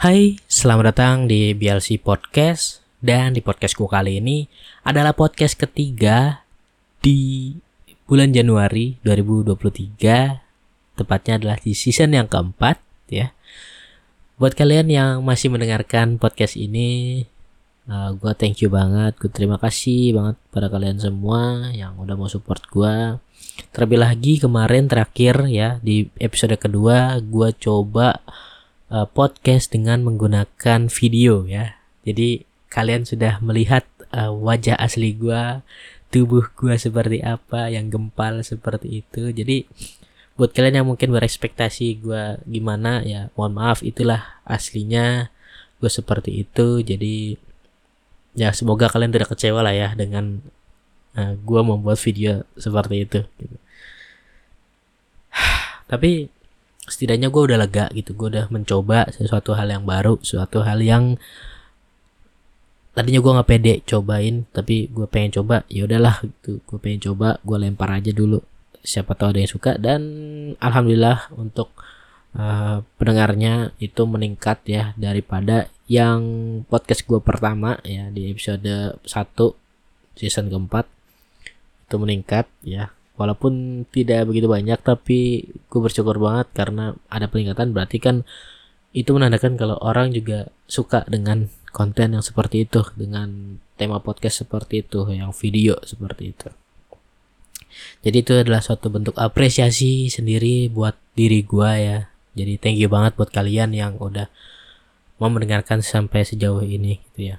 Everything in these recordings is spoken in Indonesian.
Hai, selamat datang di BLC Podcast dan di podcastku kali ini adalah podcast ketiga di bulan Januari 2023 tepatnya adalah di season yang keempat ya. Buat kalian yang masih mendengarkan podcast ini uh, gue thank you banget, gue terima kasih banget pada kalian semua yang udah mau support gue. Terlebih lagi kemarin terakhir ya di episode kedua gue coba uh, podcast dengan menggunakan video ya. Jadi kalian sudah melihat uh, wajah asli gua, tubuh gua seperti apa, yang gempal seperti itu. Jadi buat kalian yang mungkin berekspektasi gua gimana ya, mohon maaf itulah aslinya gue seperti itu. Jadi ya semoga kalian tidak kecewa lah ya dengan uh, gua membuat video seperti itu. Gitu. Tapi setidaknya gue udah lega gitu gue udah mencoba sesuatu hal yang baru sesuatu hal yang tadinya gue nggak pede cobain tapi gue pengen coba ya udahlah gitu gue pengen coba gue lempar aja dulu. Siapa tahu ada yang suka dan alhamdulillah untuk uh, pendengarnya itu meningkat ya daripada yang podcast gue pertama ya di episode 1 season keempat itu meningkat ya walaupun tidak begitu banyak tapi gue bersyukur banget karena ada peningkatan. Berarti kan itu menandakan kalau orang juga suka dengan konten yang seperti itu dengan tema podcast seperti itu yang video seperti itu. Jadi itu adalah suatu bentuk apresiasi sendiri buat diri gue ya. Jadi thank you banget buat kalian yang udah mau mendengarkan sampai sejauh ini gitu ya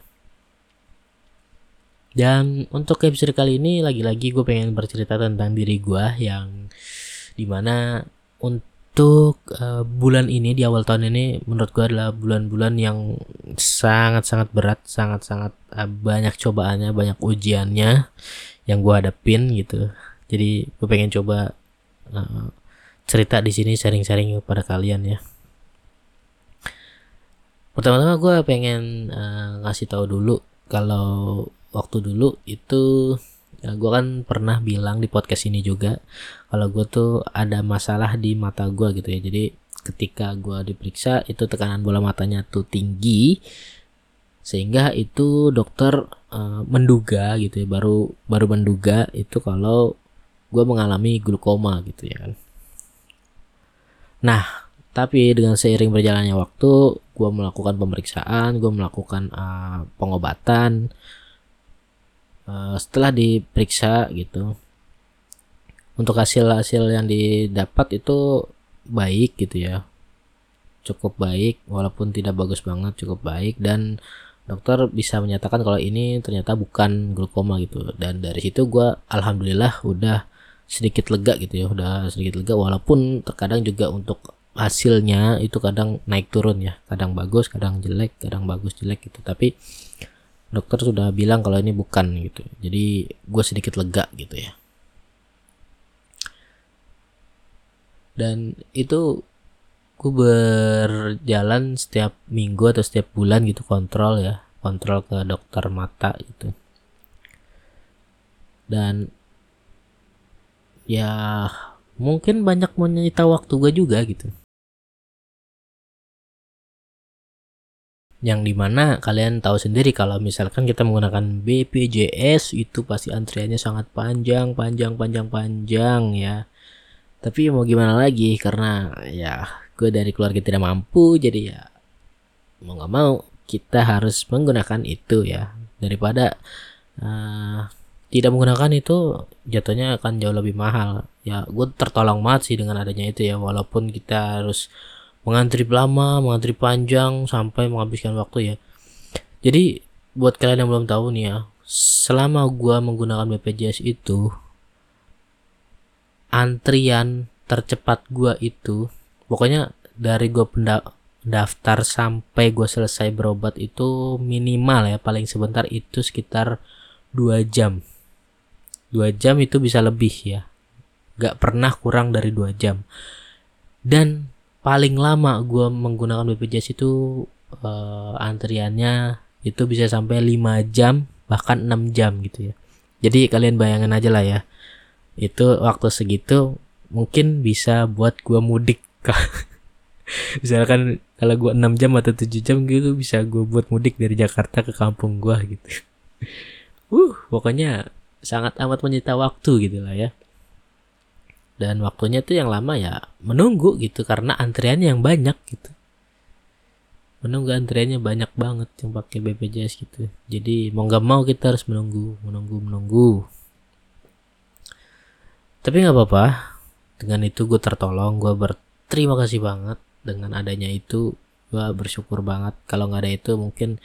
dan untuk episode kali ini lagi-lagi gue pengen bercerita tentang diri gue yang di mana untuk uh, bulan ini di awal tahun ini menurut gue adalah bulan-bulan yang sangat-sangat berat, sangat-sangat uh, banyak cobaannya, banyak ujiannya yang gue hadapin gitu. Jadi gue pengen coba uh, cerita di sini sharing-sharing kepada kalian ya. Pertama-tama gue pengen uh, ngasih tahu dulu kalau waktu dulu itu ya gue kan pernah bilang di podcast ini juga kalau gue tuh ada masalah di mata gue gitu ya. Jadi ketika gue diperiksa itu tekanan bola matanya tuh tinggi sehingga itu dokter uh, menduga gitu ya baru baru menduga itu kalau gue mengalami glukoma gitu ya kan. Nah tapi dengan seiring berjalannya waktu gue melakukan pemeriksaan gue melakukan uh, pengobatan Eh, setelah diperiksa gitu untuk hasil-hasil yang didapat itu baik gitu ya. Cukup baik walaupun tidak bagus banget cukup baik. Dan dokter bisa menyatakan kalau ini ternyata bukan glukoma gitu. Dan dari situ gue alhamdulillah udah sedikit lega gitu ya udah sedikit lega. Walaupun terkadang juga untuk hasilnya itu kadang naik turun ya. Kadang bagus kadang jelek kadang bagus jelek gitu. Tapi dokter sudah bilang kalau ini bukan gitu. Jadi gue sedikit lega gitu ya. Dan itu gue berjalan setiap minggu atau setiap bulan gitu kontrol ya. Kontrol ke dokter mata gitu. Dan ya mungkin banyak menyita waktu gue juga gitu yang di mana kalian tahu sendiri kalau misalkan kita menggunakan BPJS itu pasti antriannya sangat panjang panjang panjang panjang ya. Tapi mau gimana lagi? Karena ya gue dari keluarga tidak mampu jadi ya mau nggak mau kita harus menggunakan itu ya. Daripada uh, tidak menggunakan itu jatuhnya akan jauh lebih mahal. Ya gue tertolong sih dengan adanya itu ya. Walaupun kita harus mengantri lama, mengantri panjang sampai menghabiskan waktu ya. Jadi buat kalian yang belum tahu nih ya, selama gua menggunakan BPJS itu antrian tercepat gua itu pokoknya dari gua daftar sampai gua selesai berobat itu minimal ya paling sebentar itu sekitar dua jam. Dua jam itu bisa lebih ya. Gak pernah kurang dari dua jam. Dan paling lama gue menggunakan BPJS itu uh, antriannya itu bisa sampai 5 jam bahkan 6 jam gitu ya. Jadi kalian bayangin aja lah ya itu waktu segitu mungkin bisa buat gue mudik misalkan kalau gue 6 jam atau 7 jam gitu bisa gue buat mudik dari Jakarta ke kampung gue gitu. Uh pokoknya sangat amat menyita waktu gitu lah ya dan waktunya tuh yang lama ya menunggu gitu karena antriannya yang banyak gitu. Menunggu antriannya banyak banget yang pakai BPJS gitu. Jadi mau nggak mau kita harus menunggu menunggu menunggu. Tapi nggak apa-apa. Dengan itu gue tertolong gue berterima kasih banget. Dengan adanya itu gue bersyukur banget. Kalau nggak ada itu mungkin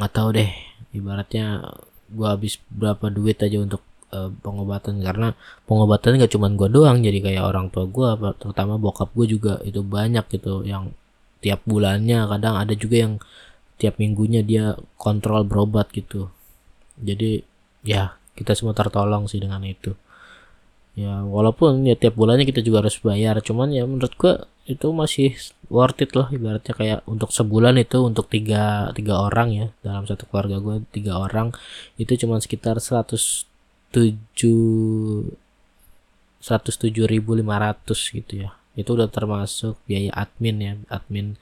nggak tahu deh. Ibaratnya gue habis berapa duit aja untuk uh, pengobatan. Karena pengobatan nggak cuma gue doang jadi kayak orang tua gue terutama bokap gue juga itu banyak gitu yang tiap bulannya kadang ada juga yang tiap minggunya dia kontrol berobat gitu. Jadi ya kita semua tertolong sih dengan itu. Ya walaupun ya tiap bulannya kita juga harus bayar cuman ya menurut gua itu masih worth it loh ibaratnya kayak untuk sebulan itu untuk tiga tiga orang ya dalam satu keluarga gue tiga orang itu cuma sekitar seratus tujuh seratus tujuh ribu lima ratus gitu ya. Itu udah termasuk biaya admin ya admin.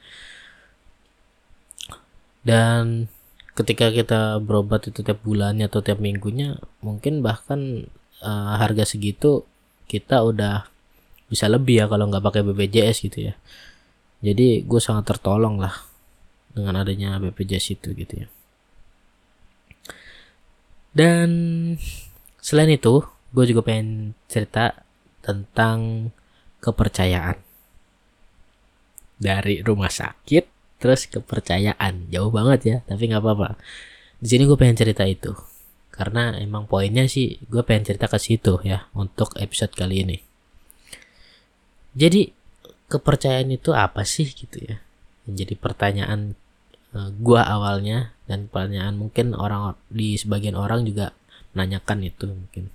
Dan ketika kita berobat itu tiap bulannya atau tiap minggunya mungkin bahkan uh, harga segitu kita udah bisa lebih ya kalau nggak pakai BPJS gitu ya. Jadi gue sangat tertolong lah dengan adanya BPJS itu gitu ya. Dan selain itu gue juga pengen cerita tentang kepercayaan. Dari rumah sakit terus kepercayaan. Jauh banget ya tapi nggak apa-apa. Di sini gue pengen cerita itu. Karena emang poinnya sih gue pengen cerita ke situ ya untuk episode kali ini. Jadi kepercayaan itu apa sih gitu ya? Jadi pertanyaan eh, gue awalnya dan pertanyaan mungkin orang di sebagian orang juga menanyakan itu mungkin.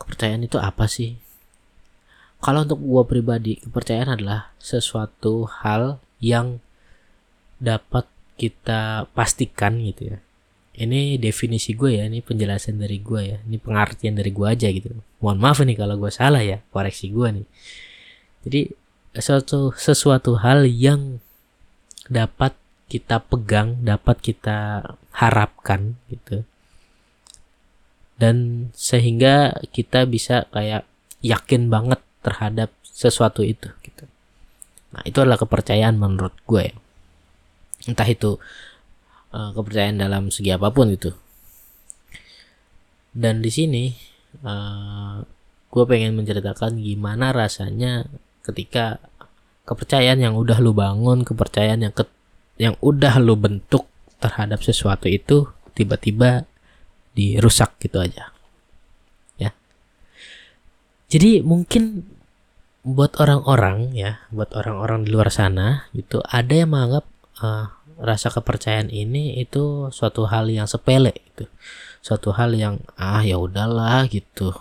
Kepercayaan itu apa sih? Kalau untuk gue pribadi kepercayaan adalah sesuatu hal yang dapat kita pastikan gitu ya. Ini definisi gue ya ini penjelasan dari gue ya. Ini pengertian dari gue aja gitu. Mohon maaf nih kalau gue salah ya koreksi gue nih. Jadi sesuatu sesuatu hal yang dapat kita pegang dapat kita harapkan gitu dan sehingga kita bisa kayak yakin banget terhadap sesuatu itu gitu. Nah, itu adalah kepercayaan menurut gue. Entah itu uh, kepercayaan dalam segi apa pun itu. Dan di sini uh, gue pengen menceritakan gimana rasanya ketika kepercayaan yang udah lu bangun, kepercayaan yang ke, yang udah lu bentuk terhadap sesuatu itu tiba-tiba dirusak gitu aja. Jadi mungkin buat orang-orang ya, buat orang-orang di luar sana gitu, ada yang menganggap uh, rasa kepercayaan ini itu suatu hal yang sepele gitu. Suatu hal yang ah ya udahlah gitu.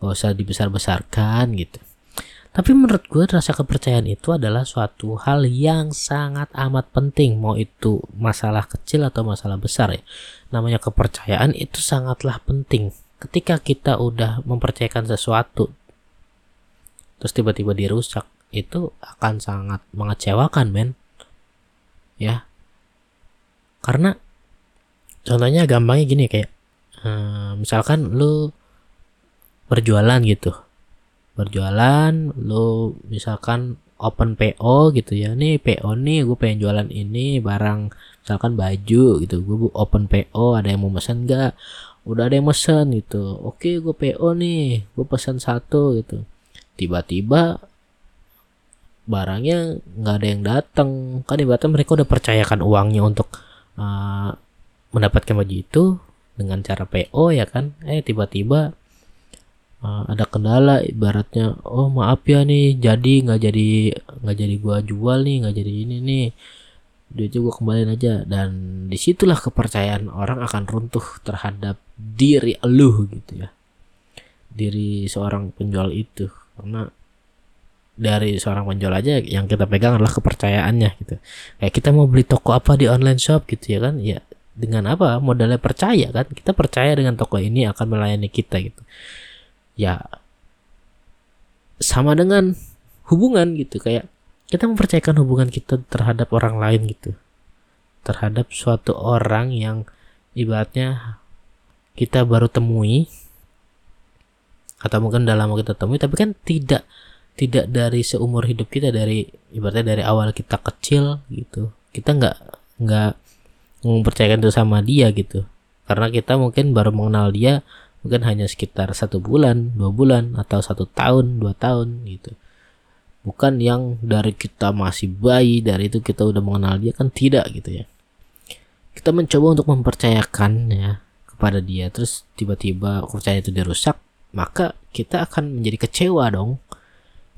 Gak usah dibesar-besarkan gitu. Tapi menurut gue rasa kepercayaan itu adalah suatu hal yang sangat amat penting Mau itu masalah kecil atau masalah besar ya. Namanya kepercayaan itu sangatlah penting. Ketika kita udah mempercayakan sesuatu terus tiba-tiba dirusak itu akan sangat mengecewakan men. Ya. Karena contohnya gampangnya gini kayak hmm, misalkan lu berjualan gitu berjualan lu misalkan open PO gitu ya nih PO nih gue pengen jualan ini barang misalkan baju gitu. Gue open PO ada yang mau pesan nggak? Udah ada yang mesen gitu. Oke gue PO nih gue pesan satu gitu. Tiba-tiba barangnya nggak ada yang datang kan ibaratnya mereka udah percayakan uangnya untuk uh, mendapatkan baju itu dengan cara PO ya kan. Eh tiba-tiba uh, ada kendala ibaratnya oh maaf ya nih jadi nggak jadi nggak jadi gua jual nih nggak jadi ini nih duitnya gua kembaliin aja. Dan di situlah kepercayaan orang akan runtuh terhadap diri lu gitu ya. Diri seorang penjual itu. Karena dari seorang penjual aja yang kita pegang adalah kepercayaannya gitu. Kayak kita mau beli toko apa di online shop gitu ya kan? Ya dengan apa? Modalnya percaya kan? Kita percaya dengan toko ini akan melayani kita gitu ya sama dengan hubungan gitu. Kayak kita mempercayakan hubungan kita terhadap orang lain gitu. Terhadap suatu orang yang ibaratnya kita baru temui atau mungkin dalam lama kita temui tapi kan tidak tidak dari seumur hidup kita dari ibaratnya dari awal kita kecil gitu. Kita nggak nggak mempercayakan itu sama dia gitu. Karena kita mungkin baru mengenal dia mungkin hanya sekitar satu bulan dua bulan atau satu tahun dua tahun gitu. Bukan yang dari kita masih bayi dari itu kita udah mengenal dia kan tidak gitu ya. Kita mencoba untuk mempercayakan ya kepada dia. Terus tiba-tiba kepercayaan itu dirusak maka kita akan menjadi kecewa dong.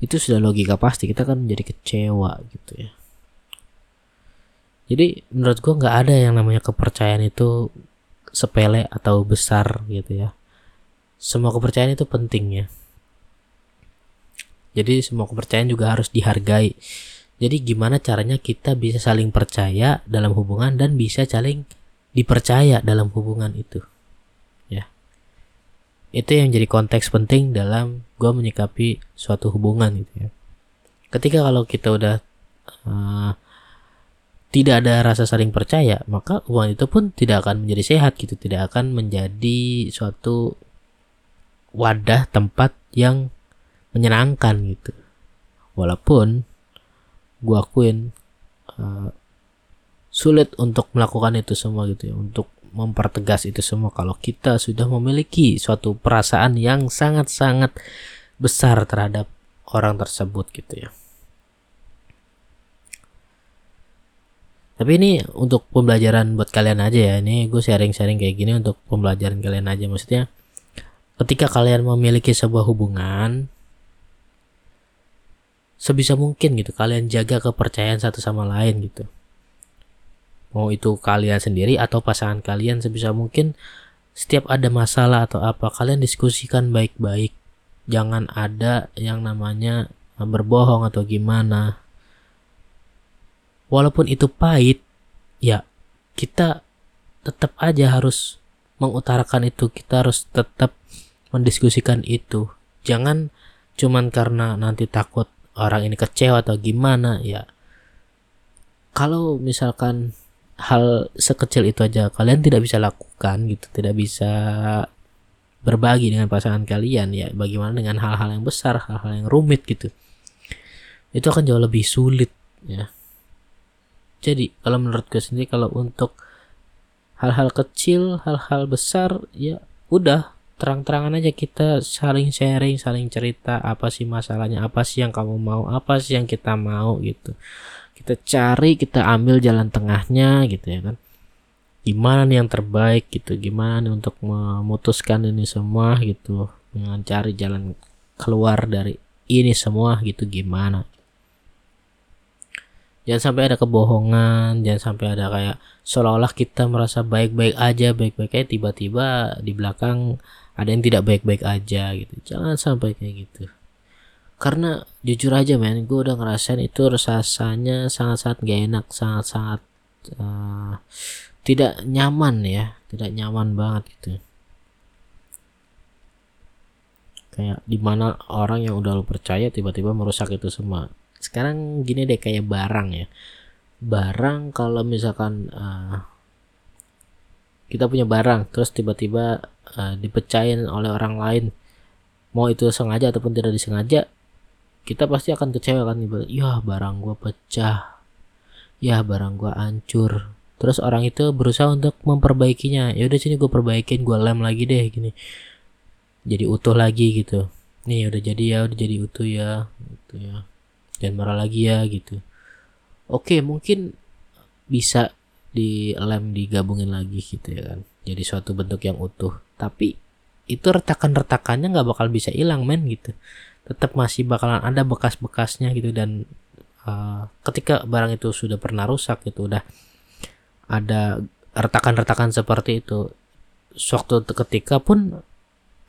Itu sudah logika pasti kita akan menjadi kecewa gitu ya. Jadi menurut gua nggak ada yang namanya kepercayaan itu sepele atau besar gitu ya semua kepercayaan itu penting ya. Jadi semua kepercayaan juga harus dihargai. Jadi gimana caranya kita bisa saling percaya dalam hubungan dan bisa saling dipercaya dalam hubungan itu itu yang jadi konteks penting dalam gue menyikapi suatu hubungan gitu ya. Ketika kalau kita udah uh, tidak ada rasa saling percaya maka hubungan itu pun tidak akan menjadi sehat gitu tidak akan menjadi suatu wadah tempat yang menyenangkan gitu walaupun gue akuin uh, sulit untuk melakukan itu semua gitu ya untuk mempertegas itu semua kalau kita sudah memiliki suatu perasaan yang sangat-sangat besar terhadap orang tersebut gitu ya. Tapi ini untuk pembelajaran buat kalian aja ya. Ini gue sharing-sharing kayak gini untuk pembelajaran kalian aja. Maksudnya ketika kalian memiliki sebuah hubungan sebisa mungkin gitu kalian jaga kepercayaan satu sama lain gitu. Mau itu kalian sendiri atau pasangan kalian sebisa mungkin setiap ada masalah atau apa kalian diskusikan baik-baik. Jangan ada yang namanya berbohong atau gimana. Walaupun itu pahit ya kita tetap aja harus mengutarakan itu. Kita harus tetap mendiskusikan itu. Jangan cuman karena nanti takut orang ini kecewa atau gimana ya. Kalau misalkan hal sekecil itu aja kalian tidak bisa lakukan gitu tidak bisa berbagi dengan pasangan kalian ya. Bagaimana dengan hal-hal yang besar hal-hal yang rumit gitu. Itu akan jauh lebih sulit ya. Jadi kalau menurut gue sendiri kalau untuk hal-hal kecil hal-hal besar ya udah terang-terangan aja kita saling sharing saling cerita apa sih masalahnya apa sih yang kamu mau apa sih yang kita mau gitu. Kita cari kita ambil jalan tengahnya gitu ya kan. Gimana nih yang terbaik gitu. Gimana nih untuk memutuskan ini semua gitu. Dengan cari jalan keluar dari ini semua gitu. Gimana? Jangan sampai ada kebohongan jangan sampai ada kayak seolah-olah kita merasa baik-baik aja baik-baik aja tiba-tiba di belakang ada yang tidak baik-baik aja gitu. Jangan sampai kayak gitu. Karena jujur aja men gue udah ngerasain itu rasanya sangat-sangat gak enak sangat-sangat uh, tidak nyaman ya tidak nyaman banget gitu. Kayak di mana orang yang udah lo percaya tiba-tiba merusak itu semua. Sekarang gini deh kayak barang ya. Barang kalau misalkan uh, kita punya barang terus tiba-tiba uh, dipecahin oleh orang lain. Mau itu sengaja ataupun tidak disengaja kita pasti akan kecewa kan ya barang gua pecah. Ya barang gua hancur. Terus orang itu berusaha untuk memperbaikinya. Ya udah sini gue perbaikin gue lem lagi deh gini. Jadi utuh lagi gitu. Nih udah jadi ya udah jadi utuh ya gitu ya. Jangan marah lagi ya gitu. Oke mungkin bisa di lem digabungin lagi gitu ya kan jadi suatu bentuk yang utuh. Tapi itu retakan-retakannya nggak bakal bisa hilang men gitu. Tetap masih bakalan ada bekas-bekasnya gitu dan uh, ketika barang itu sudah pernah rusak gitu udah ada retakan-retakan seperti itu suatu ketika pun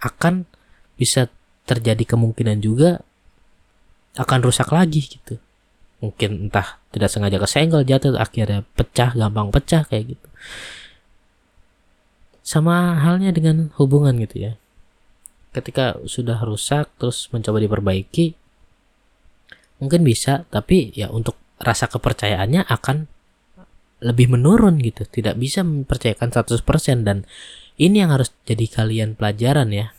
akan bisa terjadi kemungkinan juga akan rusak lagi gitu. Mungkin entah tidak sengaja kesenggol jatuh akhirnya pecah gampang pecah kayak gitu sama halnya dengan hubungan gitu ya. Ketika sudah rusak terus mencoba diperbaiki mungkin bisa tapi ya untuk rasa kepercayaannya akan lebih menurun gitu. Tidak bisa mempercayakan 100% dan ini yang harus jadi kalian pelajaran ya.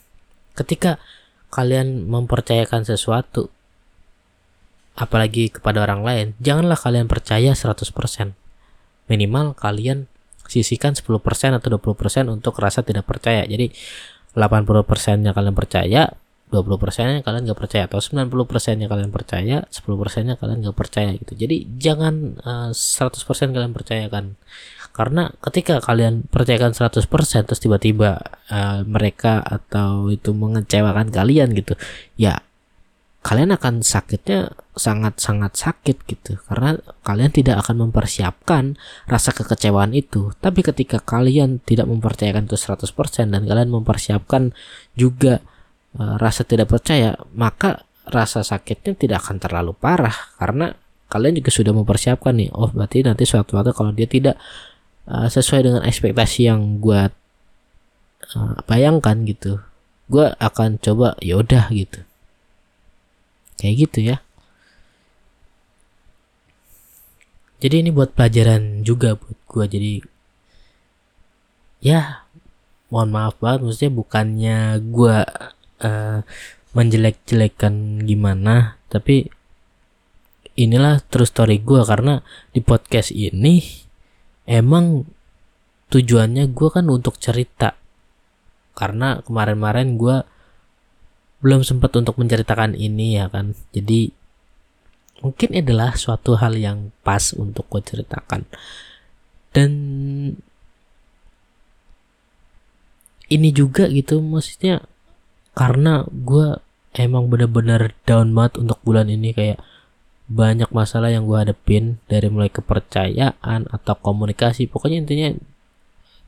Ketika kalian mempercayakan sesuatu apalagi kepada orang lain janganlah kalian percaya 100% minimal kalian sisihkan 10% atau 20% untuk rasa tidak percaya. Jadi 80% nya kalian percaya 20 persennya kalian gak percaya atau 90 persennya kalian percaya 10 persennya kalian gak percaya gitu. Jadi jangan uh, eh, 100 persen kalian percayakan. Karena ketika kalian percayakan 100 persen terus tiba-tiba uh, mereka atau itu mengecewakan kalian gitu ya kalian akan sakitnya sangat-sangat sakit gitu karena kalian tidak akan mempersiapkan rasa kekecewaan itu tapi ketika kalian tidak mempercayakan itu 100% dan kalian mempersiapkan juga Eh, rasa tidak percaya, maka rasa sakitnya tidak akan terlalu parah karena kalian juga sudah mempersiapkan nih. Oh, berarti nanti suatu waktu kalau dia tidak uh, sesuai dengan ekspektasi yang gue uh, bayangkan gitu, gue akan coba yaudah gitu. Kayak gitu ya. Jadi ini buat pelajaran juga buat gue jadi ya mohon maaf banget. Maksudnya bukannya gue uh, menjelek-jelekan gimana tapi inilah terus story gue karena di podcast ini emang tujuannya gue kan untuk cerita. Karena kemarin-kemarin gue belum sempat untuk menceritakan ini ya kan. Jadi mungkin adalah suatu hal yang pas untuk gue ceritakan. Dan ini juga gitu maksudnya karena gue emang bener-bener down banget untuk bulan ini kayak banyak masalah yang gue hadepin dari mulai kepercayaan atau komunikasi. Pokoknya intinya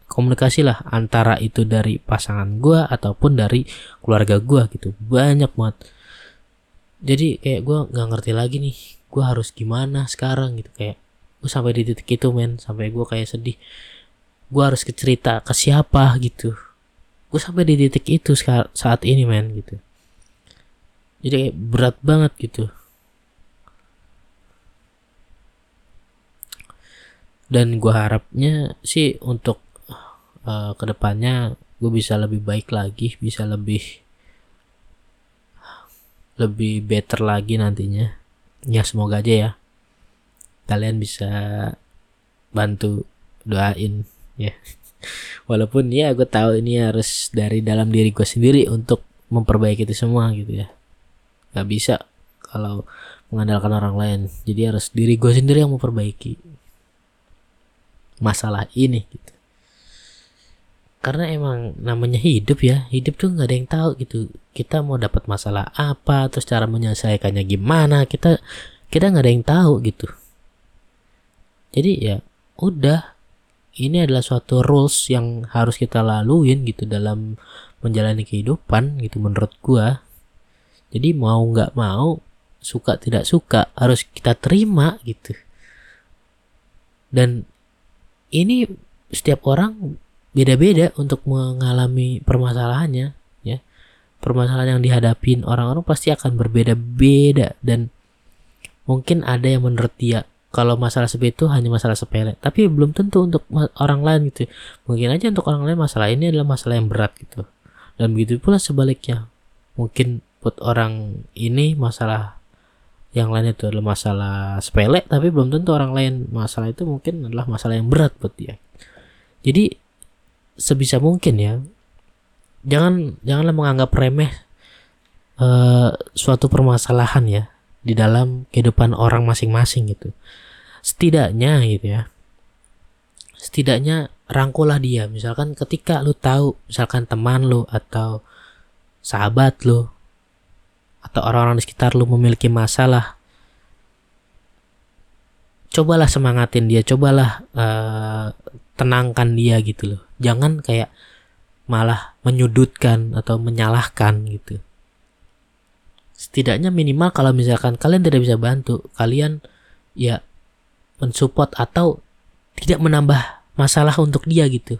komunikasi lah antara itu dari pasangan gue ataupun dari keluarga gue gitu. Banyak banget. Jadi kayak gue nggak ngerti lagi nih gue harus gimana sekarang gitu. Kayak gue sampai di titik itu men. Sampai gue kayak sedih. Gue harus ke cerita ke siapa gitu. Gue sampai di titik itu saat ini men gitu. Jadi kayak berat banget gitu. Dan gue harapnya sih untuk uh, ke depannya gue bisa lebih baik lagi bisa lebih lebih better lagi nantinya. Ya semoga aja ya. Kalian bisa bantu doain ya. Walaupun ya gue tahu ini harus dari dalam diri gue sendiri untuk memperbaiki itu semua gitu ya. Nggak bisa kalau mengandalkan orang lain. Jadi harus diri gue sendiri yang memperbaiki masalah ini gitu karena emang namanya hidup ya hidup tuh nggak ada yang tahu gitu. Kita mau dapat masalah apa terus cara menyelesaikannya gimana kita kita nggak ada yang tahu gitu. Jadi ya udah. Ini adalah suatu rules yang harus kita laluin gitu dalam menjalani kehidupan gitu menurut gua. Jadi mau nggak mau suka tidak suka harus kita terima gitu. Dan ini setiap orang beda-beda untuk mengalami permasalahannya ya. Permasalahan yang dihadapin orang-orang pasti akan berbeda-beda dan mungkin ada yang menurut dia kalau masalah seperti itu hanya masalah sepele tapi belum tentu untuk orang lain gitu. Mungkin aja untuk orang lain masalah ini adalah masalah yang berat gitu. Dan begitu pula sebaliknya mungkin buat orang ini masalah yang lain itu adalah masalah sepele tapi belum tentu orang lain masalah itu mungkin adalah masalah yang berat buat dia. Jadi sebisa mungkin ya. Jangan janganlah menganggap remeh uh, suatu permasalahan ya di dalam kehidupan orang masing-masing gitu. Setidaknya gitu ya. Setidaknya rangkulah dia. Misalkan ketika lu tahu misalkan teman lu atau sahabat lu atau orang-orang di sekitar lu memiliki masalah cobalah semangatin dia. Cobalah uh, tenangkan dia gitu loh. Jangan kayak malah menyudutkan atau menyalahkan gitu. Setidaknya minimal kalau misalkan kalian tidak bisa bantu kalian ya mensupport atau tidak menambah masalah untuk dia gitu.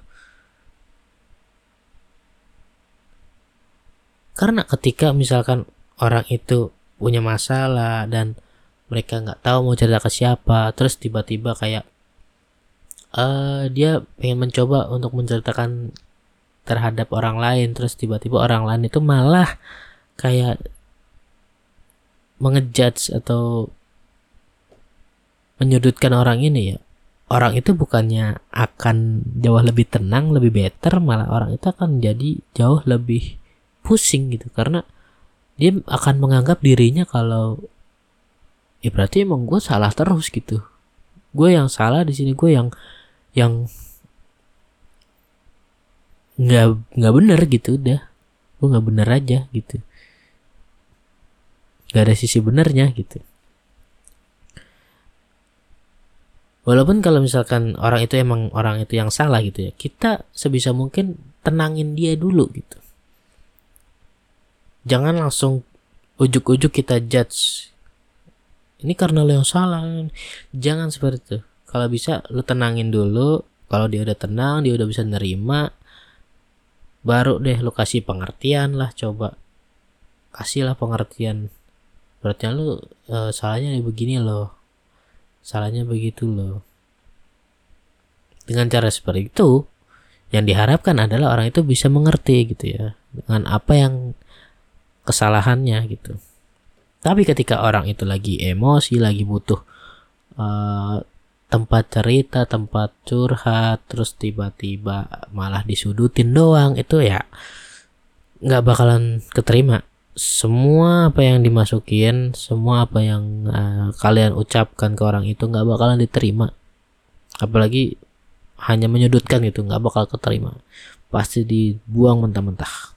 Karena ketika misalkan orang itu punya masalah dan mereka nggak tahu mau cerita ke siapa terus tiba-tiba kayak uh, dia pengen mencoba untuk menceritakan terhadap orang lain. Terus tiba-tiba orang lain itu malah kayak mengejudge atau menyudutkan orang ini ya. Orang itu bukannya akan jauh lebih tenang lebih better malah orang itu akan jadi jauh lebih pusing gitu. Karena dia akan menganggap dirinya kalau ya berarti emang gue salah terus gitu. Gue yang salah di sini gue yang yang nggak nggak bener gitu udah. Gue nggak bener aja gitu. Nggak ada sisi benernya gitu. Walaupun kalau misalkan orang itu emang orang itu yang salah gitu ya kita sebisa mungkin tenangin dia dulu gitu. Jangan langsung ujuk-ujuk kita judge. Ini karena lo yang salah. Jangan seperti itu kalau bisa lo tenangin dulu. Kalau dia udah tenang dia udah bisa nerima. Baru deh lo kasih pengertian lah coba. Kasihlah pengertian. Berarti lo uh, salahnya begini loh. Salahnya begitu loh. Dengan cara seperti itu yang diharapkan adalah orang itu bisa mengerti gitu ya. Dengan apa yang kesalahannya gitu. Tapi ketika orang itu lagi emosi, lagi butuh uh, tempat cerita, tempat curhat, terus tiba-tiba malah disudutin doang, itu ya nggak bakalan keterima. Semua apa yang dimasukin, semua apa yang uh, kalian ucapkan ke orang itu nggak bakalan diterima. Apalagi hanya menyudutkan gitu, nggak bakal keterima. Pasti dibuang mentah-mentah.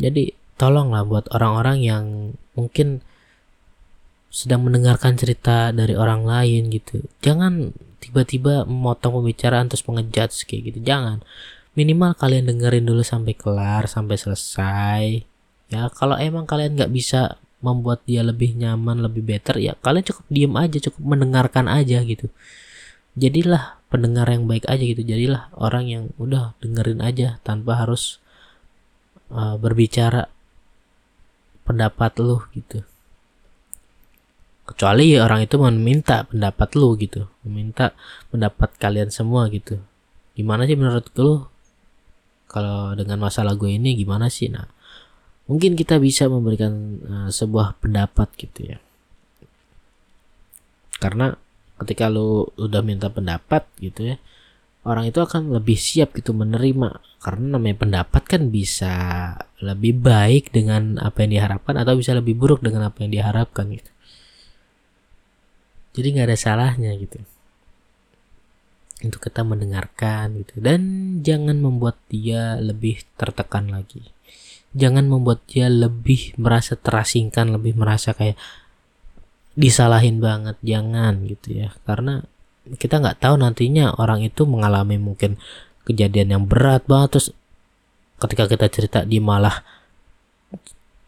Jadi tolonglah buat orang-orang yang mungkin sedang mendengarkan cerita dari orang lain gitu. Jangan tiba-tiba memotong pembicaraan terus mengejudge kayak gitu. Jangan. Minimal kalian dengerin dulu sampai kelar, sampai selesai. Ya, kalau emang kalian nggak bisa membuat dia lebih nyaman, lebih better, ya kalian cukup diem aja, cukup mendengarkan aja gitu. Jadilah pendengar yang baik aja gitu. Jadilah orang yang udah dengerin aja tanpa harus uh, berbicara pendapat lu gitu kecuali orang itu meminta pendapat lu gitu. Meminta pendapat kalian semua gitu. Gimana sih menurut lu? Kalau dengan masalah gue ini gimana sih? Nah mungkin kita bisa memberikan uh, sebuah pendapat gitu ya. Karena ketika lu udah minta pendapat gitu ya orang itu akan lebih siap gitu menerima. Karena namanya pendapat kan bisa lebih baik dengan apa yang diharapkan atau bisa lebih buruk dengan apa yang diharapkan gitu jadi nggak ada salahnya gitu. Untuk kita mendengarkan gitu. Dan jangan membuat dia lebih tertekan lagi. Jangan membuat dia lebih merasa terasingkan lebih merasa kayak disalahin banget. Jangan gitu ya. Karena kita nggak tahu nantinya orang itu mengalami mungkin kejadian yang berat banget. Terus ketika kita cerita dia malah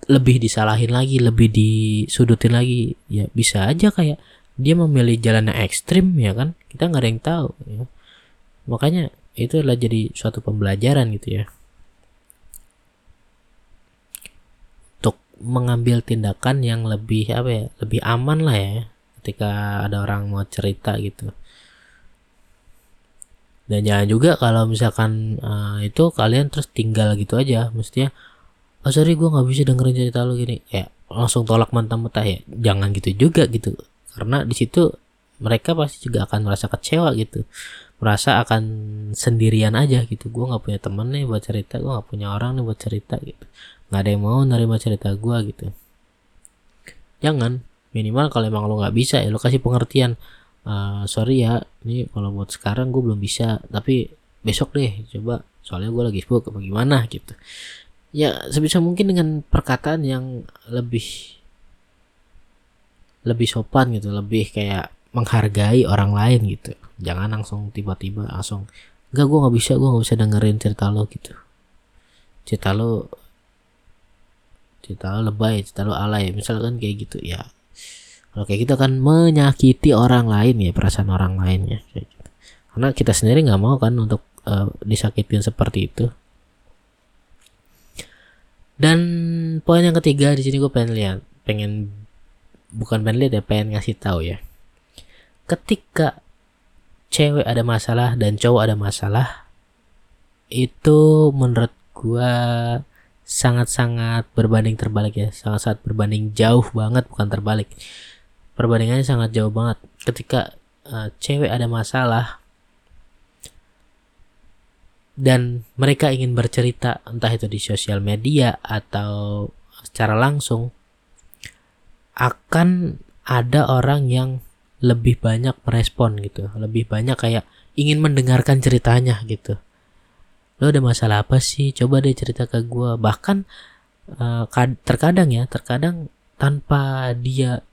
lebih disalahin lagi lebih disudutin lagi. Ya bisa aja kayak dia memilih jalan yang ekstrim ya kan? Kita nggak ada yang tahu ya. makanya itu adalah jadi suatu pembelajaran gitu ya. Untuk mengambil tindakan yang lebih apa ya lebih aman lah ya ketika ada orang mau cerita gitu. Dan jangan juga kalau misalkan uh, itu kalian terus tinggal gitu aja mestinya oh sorry gue nggak bisa dengerin cerita lo gini. Ya langsung tolak mentah-mentah ya. Jangan gitu juga gitu karena di situ mereka pasti juga akan merasa kecewa gitu. Merasa akan sendirian aja gitu. Gue nggak punya temen nih buat cerita gue nggak punya orang nih buat cerita gitu. Nggak ada yang mau nerima cerita gue gitu. Jangan. Minimal kalau emang lo nggak bisa ya lo kasih pengertian. Uh, sorry ya ini kalau buat sekarang gue belum bisa tapi besok deh coba. Soalnya gue lagi sibuk apa gimana gitu. Ya sebisa mungkin dengan perkataan yang lebih lebih sopan gitu lebih kayak menghargai orang lain gitu. Jangan langsung tiba-tiba langsung enggak gue nggak bisa gue nggak bisa dengerin cerita lo gitu. Cerita lo cerita lo lebay cerita lo alay. Misalkan kayak gitu ya. Kalau kayak gitu kan menyakiti orang lain ya perasaan orang lain ya. Gitu. karena kita sendiri nggak mau kan untuk uh, disakitin seperti itu. Dan poin yang ketiga di sini gue pengen lihat pengen bukan pengen ya pengen ngasih tahu ya. Ketika cewek ada masalah dan cowok ada masalah itu menurut gua sangat-sangat berbanding terbalik ya. Sangat-sangat berbanding jauh banget bukan terbalik. Perbandingannya sangat jauh banget. Ketika uh, cewek ada masalah dan mereka ingin bercerita entah itu di sosial media atau secara langsung akan ada orang yang lebih banyak merespon gitu. Lebih banyak kayak ingin mendengarkan ceritanya gitu. Lo ada masalah apa sih? Coba deh cerita ke gue bahkan uh, terkadang ya terkadang tanpa dia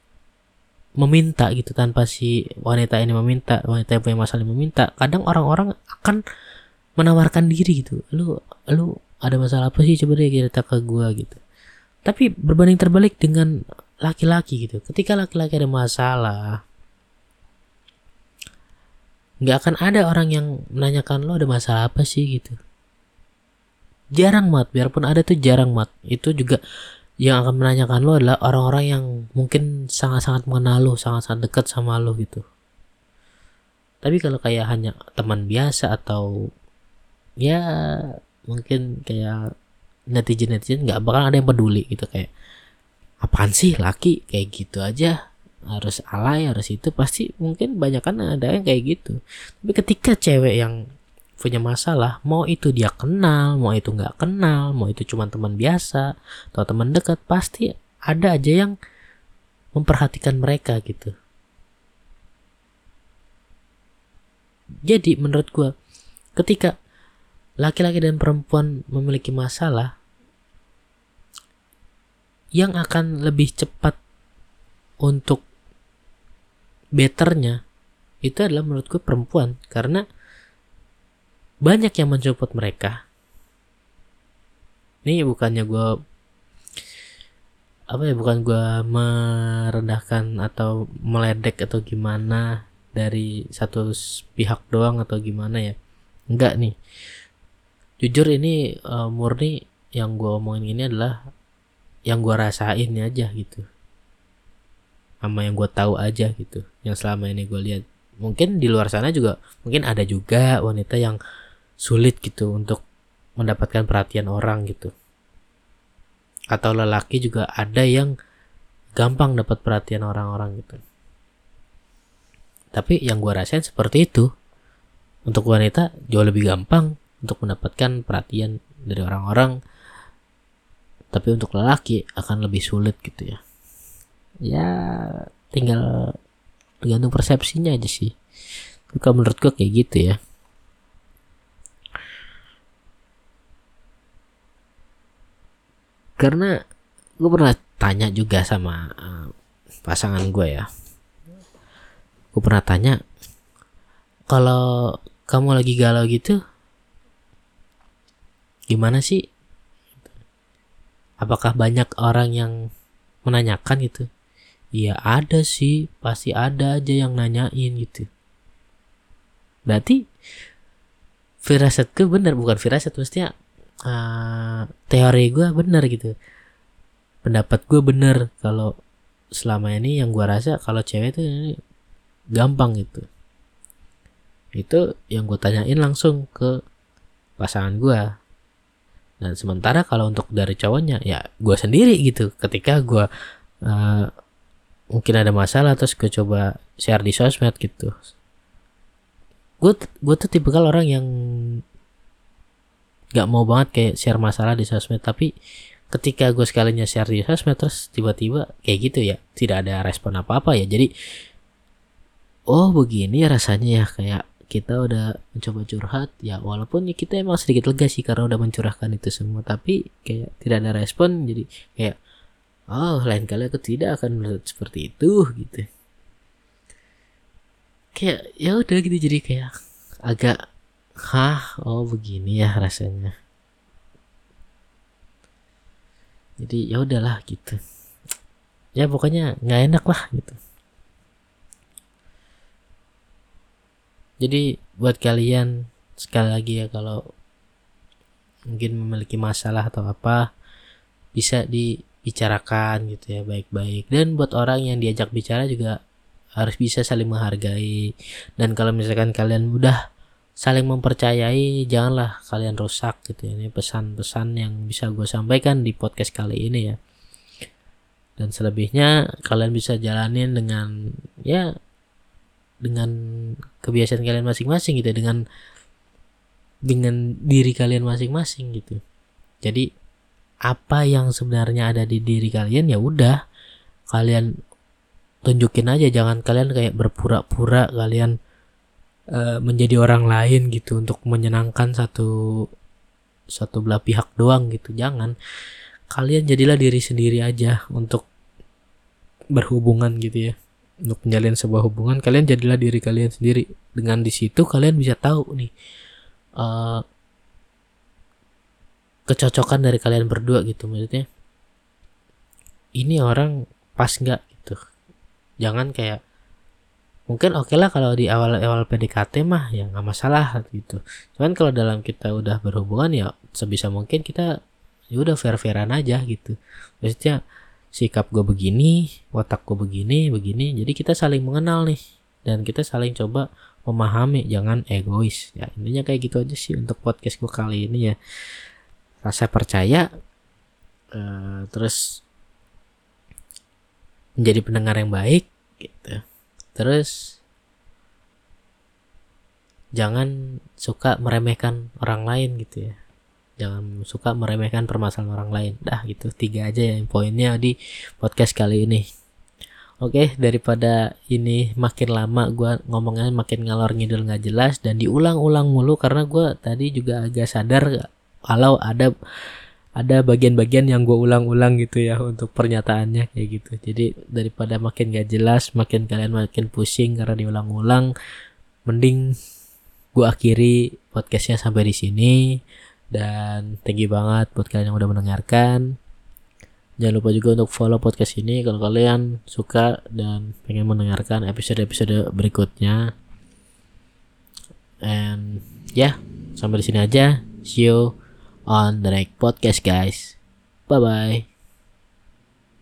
meminta gitu tanpa si wanita ini meminta wanita yang punya masalah meminta kadang orang-orang akan menawarkan diri gitu. Lu lu ada masalah apa sih? Coba deh cerita ke gue gitu. Tapi berbanding terbalik dengan laki-laki gitu. Ketika laki-laki ada masalah nggak akan ada orang yang menanyakan lo ada masalah apa sih? gitu. Jarang mat. Biarpun ada tuh jarang mat. Itu juga yang akan menanyakan lo adalah orang-orang yang mungkin sangat-sangat mengenal lo sangat-sangat dekat sama lo gitu. Tapi kalau kayak hanya teman biasa atau ya mungkin kayak netizen netizen nggak bakal ada yang peduli gitu. Kayak apaan sih laki? Kayak gitu aja. Harus alay harus itu. Pasti mungkin banyak kan ada yang kayak gitu. Tapi ketika cewek yang punya masalah mau itu dia kenal mau itu nggak kenal mau itu cuma teman biasa atau teman dekat pasti ada aja yang memperhatikan mereka gitu. Jadi menurut gue ketika laki-laki dan perempuan memiliki masalah yang akan lebih cepat untuk betternya itu adalah menurutku perempuan. Karena banyak yang mensupport mereka. Ini bukannya gue apa ya bukan gue merendahkan atau meledek atau gimana dari satu pihak doang atau gimana ya. Enggak nih. Jujur ini uh, murni yang gue omongin ini adalah yang gue rasain aja gitu. Sama yang gue tahu aja gitu yang selama ini gue lihat. Mungkin di luar sana juga mungkin ada juga wanita yang sulit gitu untuk mendapatkan perhatian orang gitu. Atau lelaki juga ada yang gampang dapat perhatian orang-orang gitu. Tapi yang gue rasain seperti itu. Untuk wanita jauh lebih gampang untuk mendapatkan perhatian dari orang-orang tapi untuk lelaki akan lebih sulit gitu ya. Ya tinggal tergantung persepsinya aja sih. Kalau menurut gue kayak gitu ya. Karena gue pernah tanya juga sama uh, pasangan gue ya. Gue pernah tanya kalau kamu lagi galau gitu gimana sih apakah banyak orang yang menanyakan gitu? Iya ada sih pasti ada aja yang nanyain gitu. Berarti firasatku benar bukan firasat maksudnya uh, teori gue benar gitu. Pendapat gue benar kalau selama ini yang gue rasa kalau cewek itu gampang gitu. Itu yang gue tanyain langsung ke pasangan gue dan sementara kalau untuk dari cowoknya ya gue sendiri gitu. Ketika gue uh, mungkin ada masalah terus gue coba share di sosmed gitu. Gue gue tuh tipe kalau orang yang nggak mau banget kayak share masalah di sosmed. Tapi ketika gue sekalinya share di sosmed terus tiba-tiba kayak gitu ya tidak ada respon apa-apa ya. Jadi oh begini rasanya ya kayak kita udah mencoba curhat ya walaupun ya kita emang sedikit lega sih karena udah mencurahkan itu semua tapi kayak tidak ada respon jadi kayak oh lain kali aku tidak akan melihat seperti itu gitu. Kayak ya udah gitu jadi kayak agak hah oh begini ya rasanya. Jadi ya udahlah gitu. Ya pokoknya nggak enak lah gitu jadi buat kalian sekali lagi ya kalau mungkin memiliki masalah atau apa bisa di bicarakan gitu ya baik-baik. Dan buat orang yang diajak bicara juga harus bisa saling menghargai. Dan kalau misalkan kalian udah saling mempercayai janganlah kalian rusak gitu ya. Ini pesan-pesan yang bisa gue sampaikan di podcast kali ini ya. Dan selebihnya kalian bisa jalanin dengan ya dengan kebiasaan kalian masing-masing gitu ya, dengan dengan diri kalian masing-masing gitu. Jadi apa yang sebenarnya ada di diri kalian ya udah kalian tunjukin aja. Jangan kalian kayak berpura-pura kalian uh, menjadi orang lain gitu untuk menyenangkan satu satu belah pihak doang gitu. Jangan. Kalian jadilah diri sendiri aja untuk berhubungan gitu ya untuk menjalin sebuah hubungan kalian jadilah diri kalian sendiri. Dengan di situ kalian bisa tahu nih uh, kecocokan dari kalian berdua gitu. Maksudnya ini orang pas nggak gitu. Jangan kayak mungkin oke okay lah kalau di awal-awal PDKT mah ya nggak masalah gitu. Cuman kalau dalam kita udah berhubungan ya sebisa mungkin kita ya udah fair-fairan aja gitu. Maksudnya sikap gue begini watak gue begini begini. Jadi kita saling mengenal nih. Dan kita saling coba memahami jangan egois. Ya intinya kayak gitu aja sih untuk podcast gue kali ini ya. Rasa percaya uh, terus menjadi pendengar yang baik gitu. Terus jangan suka meremehkan orang lain gitu ya jangan suka meremehkan permasalahan orang lain. Dah gitu. Tiga aja yang poinnya di podcast kali ini. Oke, daripada ini makin lama gue ngomongnya makin ngalor ngidul nggak jelas dan diulang-ulang mulu karena gue tadi juga agak sadar kalau ada ada bagian-bagian yang gue ulang-ulang gitu ya untuk pernyataannya kayak gitu. Jadi daripada makin gak jelas makin kalian makin pusing karena diulang-ulang mending gue akhiri podcastnya sampai di sini dan thank you banget buat kalian yang udah mendengarkan. Jangan lupa juga untuk follow podcast ini kalau kalian suka dan pengen mendengarkan episode-episode berikutnya. And ya yeah, sampai di sini aja. See you on the next podcast guys. Bye bye